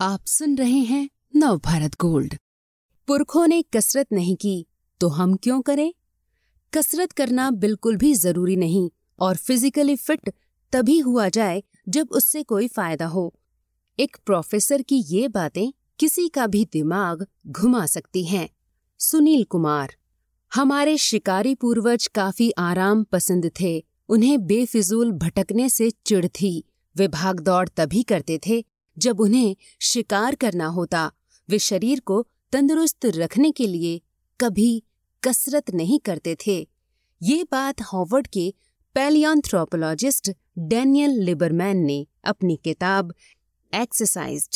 आप सुन रहे हैं नव भारत गोल्ड। पुरखों ने कसरत नहीं की तो हम क्यों करें? कसरत करना बिल्कुल भी ज़रूरी नहीं, और फिजिकली फिट तभी हुआ जाए जब उससे कोई फ़ायदा हो। एक प्रोफेसर की ये बातें किसी का भी दिमाग घुमा सकती हैं। सुनील कुमार, हमारे शिकारी पूर्वज काफ़ी आराम पसंद थे, उन्हें बेफिजूल भटकने से चिढ़ थी, वे भाग दौड़ तभी करते थे जब उन्हें शिकार करना होता, वे शरीर को तंदुरुस्त रखने के लिए कभी कसरत नहीं करते थे। ये बात हॉवर्ड के पैलियांथ्रोपोलॉजिस्ट डैनियल लिबरमैन ने अपनी किताब exercise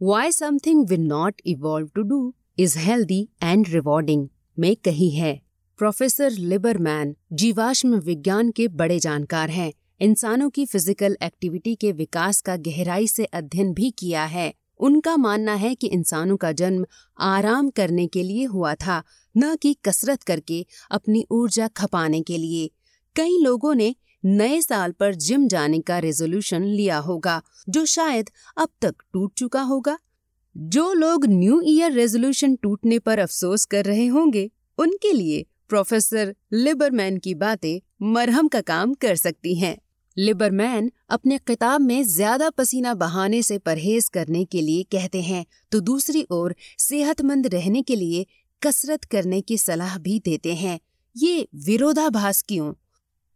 why something will not evolve to do is healthy and rewarding में कही है। प्रोफेसर लिबरमैन जीवाश्म विज्ञान के बड़े जानकार हैं। इंसानों की फ़िज़िकल एक्टिविटी के विकास का गहराई से अध्ययन भी किया है। उनका मानना है कि इंसानों का जन्म आराम करने के लिए हुआ था, न कि कसरत करके अपनी ऊर्जा खपाने के लिए। कई लोगों ने नए साल पर जिम जाने का रेजोल्यूशन लिया होगा, जो शायद अब तक टूट चुका होगा। जो लोग न्यू ईयर रेजोल्यूशन टूटने पर अफसोस कर रहे होंगे, उनके लिए प्रोफेसर लिबरमैन की बातें मरहम का काम कर सकती हैं। लिबरमैन अपने किताब में ज़्यादा पसीना बहाने से परहेज करने के लिए कहते हैं तो दूसरी ओर सेहतमंद रहने के लिए कसरत करने की सलाह भी देते हैं। ये विरोधाभास क्यों?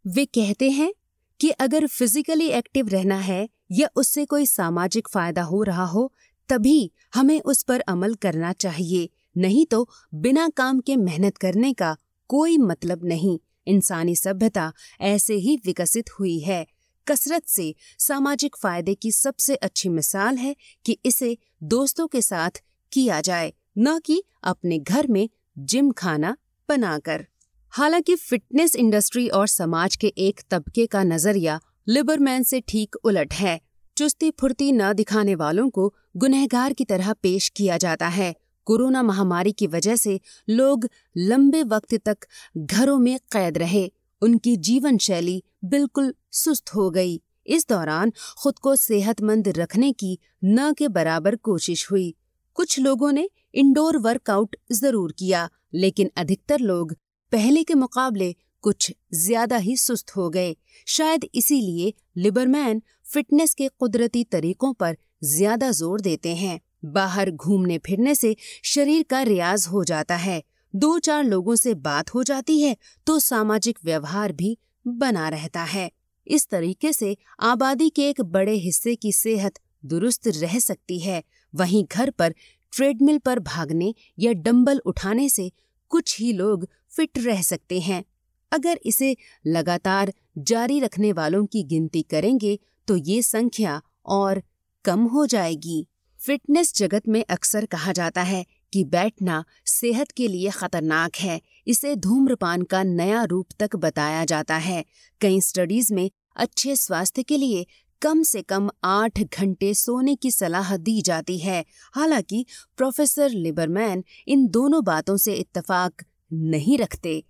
वे कहते हैं कि अगर फिजिकली एक्टिव रहना है या उससे कोई सामाजिक फ़ायदा हो रहा हो, तभी हमें उस पर अमल करना चाहिए, नहीं तो बिना काम के मेहनत करने का कोई मतलब नहीं। इंसानी सभ्यता ऐसे ही विकसित हुई है। कसरत से सामाजिक फ़ायदे की सबसे अच्छी मिसाल है कि इसे दोस्तों के साथ किया जाए, न कि अपने घर में जिम खाना बनाकर। हालाँकि फिटनेस इंडस्ट्री और समाज के एक तबके का नज़रिया लिबरमैन से ठीक उलट है। चुस्ती फुर्ती न दिखाने वालों को गुनहगार की तरह पेश किया जाता है। कोरोना महामारी की वजह से लोग लंबे वक्त तक घरों में कैद रहे। उनकी जीवन शैली बिल्कुल सुस्त हो गई। इस दौरान खुद को सेहतमंद रखने की न के बराबर कोशिश हुई। कुछ लोगों ने इंडोर वर्कआउट ज़रूर किया, लेकिन अधिकतर लोग पहले के मुकाबले कुछ ज़्यादा ही सुस्त हो गए। शायद इसीलिए लिबरमैन फिटनेस के कुदरती तरीकों पर ज़्यादा ज़ोर देते हैं। बाहर घूमने फिरने से शरीर का रियाज हो जाता है। दो चार लोगों से बात हो जाती है तो सामाजिक व्यवहार भी बना रहता है। इस तरीके से आबादी के एक बड़े हिस्से की सेहत दुरुस्त रह सकती है। वहीं घर पर ट्रेडमिल पर भागने या डंबल उठाने से कुछ ही लोग फिट रह सकते हैं। अगर इसे लगातार जारी रखने वालों की गिनती करेंगे तो ये संख्या और कम हो जाएगी। फिटनेस जगत में अक्सर कहा जाता है कि बैठना सेहत के लिए खतरनाक है। इसे धूम्रपान का नया रूप तक बताया जाता है। कई स्टडीज़ में अच्छे स्वास्थ्य के लिए कम से कम आठ घंटे सोने की सलाह दी जाती है। हालाँकि प्रोफेसर लिबरमैन इन दोनों बातों से इत्तेफाक नहीं रखते।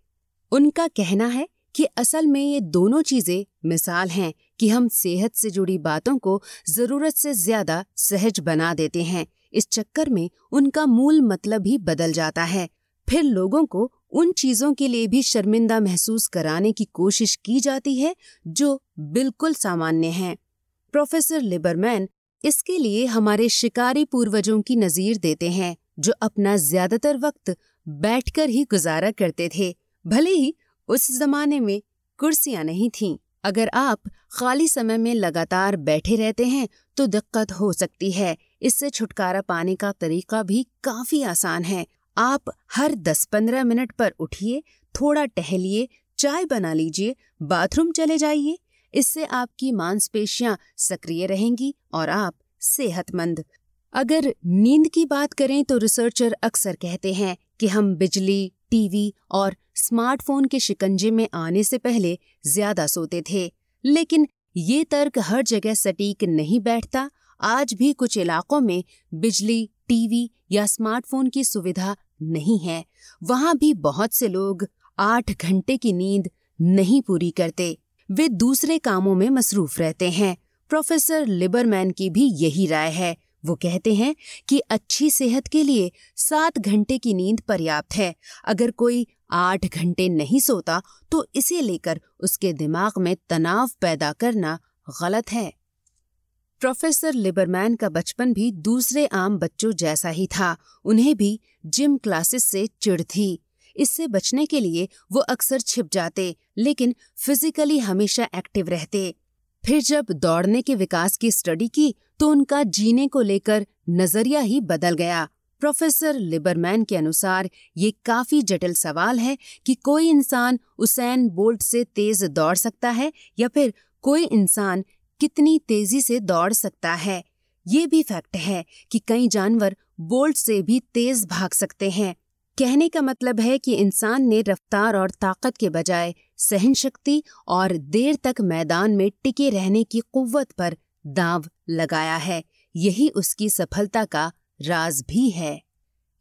उनका कहना है कि असल में ये दोनों चीज़ें मिसाल हैं कि हम सेहत से जुड़ी बातों को ज़रूरत से ज़्यादा सहज बना देते हैं। इस चक्कर में उनका मूल मतलब ही बदल जाता है। फिर लोगों को उन चीज़ों के लिए भी शर्मिंदा महसूस कराने की कोशिश की जाती है जो बिल्कुल सामान्य हैं। प्रोफेसर लिबरमैन इसके लिए हमारे शिकारी पूर्वजों की नजीर देते हैं, जो अपना ज़्यादातर वक्त बैठकर ही गुजारा करते थे। भले ही उस जमाने में कुर्सियाँ नहीं थीं। अगर आप खाली समय में लगातार बैठे रहते हैं तो दिक्कत हो सकती है। इससे छुटकारा पाने का तरीका भी काफ़ी आसान है। आप हर 10-15 मिनट पर उठिए, थोड़ा टहलिए, चाय बना लीजिए, बाथरूम चले जाइए। इससे आपकी मांसपेशियाँ सक्रिय रहेंगी और आप सेहतमंद। अगर नींद की बात करें तो रिसर्चर अक्सर कहते हैं कि हम बिजली, टीवी और स्मार्टफ़ोन के शिकंजे में आने से पहले ज़्यादा सोते थे। लेकिन ये तर्क हर जगह सटीक नहीं बैठता। आज भी कुछ इलाकों में बिजली, टीवी या स्मार्टफ़ोन की सुविधा नहीं है। वहाँ भी बहुत से लोग आठ घंटे की नींद नहीं पूरी करते। वे दूसरे कामों में मसरूफ रहते हैं। प्रोफेसर लिबरमैन की भी यही राय है। वो कहते हैं कि अच्छी सेहत के लिए सात घंटे की नींद पर्याप्त है। अगर कोई आठ घंटे नहीं सोता तो इसे लेकर उसके दिमाग में तनाव पैदा करना गलत है। प्रोफेसर लिबरमैन का बचपन भी दूसरे आम बच्चों जैसा ही था। उन्हें भी जिम क्लासेस से चिढ़ थी। इससे बचने के लिए वो अक्सर छिप जाते, लेकिन फिजिकली हमेशा एक्टिव रहते। फिर जब दौड़ने के विकास की स्टडी की तो उनका जीने को लेकर नज़रिया ही बदल गया। प्रोफेसर लिबरमैन के अनुसार, ये काफ़ी जटिल सवाल है कि कोई इंसान उसेन बोल्ट से तेज दौड़ सकता है या फिर कोई इंसान कितनी तेज़ी से दौड़ सकता है। ये भी फैक्ट है कि कई जानवर बोल्ट से भी तेज भाग सकते हैं। कहने का मतलब है कि इंसान ने रफ्तार और ताकत के बजाय सहन शक्ति और देर तक मैदान में टिके रहने की कुव्वत पर दाव लगाया है। यही उसकी सफलता का राज भी है।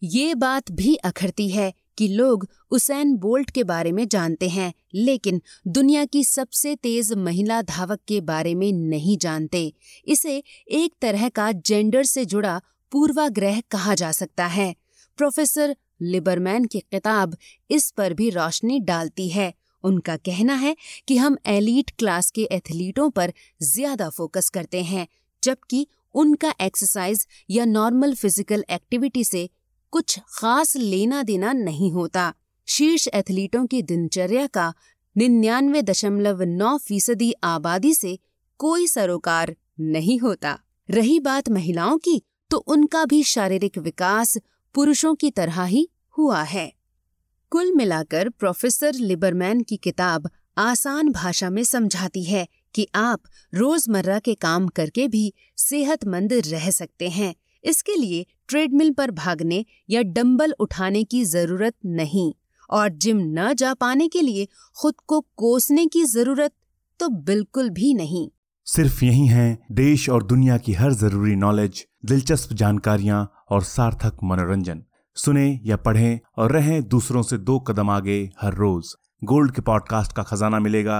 ये बात भी अखरती है कि लोग उसेन बोल्ट के बारे में जानते हैं, लेकिन दुनिया की सबसे तेज महिला धावक के बारे में नहीं जानते। इसे एक तरह का जेंडर से जुड़ा पूर्वाग्रह कहा जा सकता है। प्रोफेसर लिबरमैन की किताब इस पर भी रोशनी डालती है। उनका कहना है कि हम एलीट क्लास के एथलीटों पर ज़्यादा फोकस करते हैं, जबकि उनका एक्सरसाइज या नॉर्मल फ़िज़िकल एक्टिविटी से कुछ खास लेना देना नहीं होता। शीर्ष एथलीटों की दिनचर्या का निन्यानवे दशमलव नौ फ़ीसदी आबादी से कोई सरोकार नहीं होता। रही बात महिलाओं की तो उनका भी शारीरिक विकास पुरुषों की तरह ही हुआ है। कुल मिलाकर प्रोफेसर लिबरमैन की किताब आसान भाषा में समझाती है कि आप रोज़मर्रा के काम करके भी सेहतमंद रह सकते हैं। इसके लिए ट्रेडमिल पर भागने या डंबल उठाने की ज़रूरत नहीं। और जिम न जा पाने के लिए खुद को कोसने की ज़रूरत तो बिल्कुल भी नहीं। सिर्फ़ यही है देश और दुनिया की हर ज़रूरी नॉलेज, दिलचस्प जानकारियाँ और सार्थक मनोरंजन। सुने या पढ़ें और रहें दूसरों से दो कदम आगे हर रोज। गोल्ड के पॉडकास्ट का खजाना मिलेगा।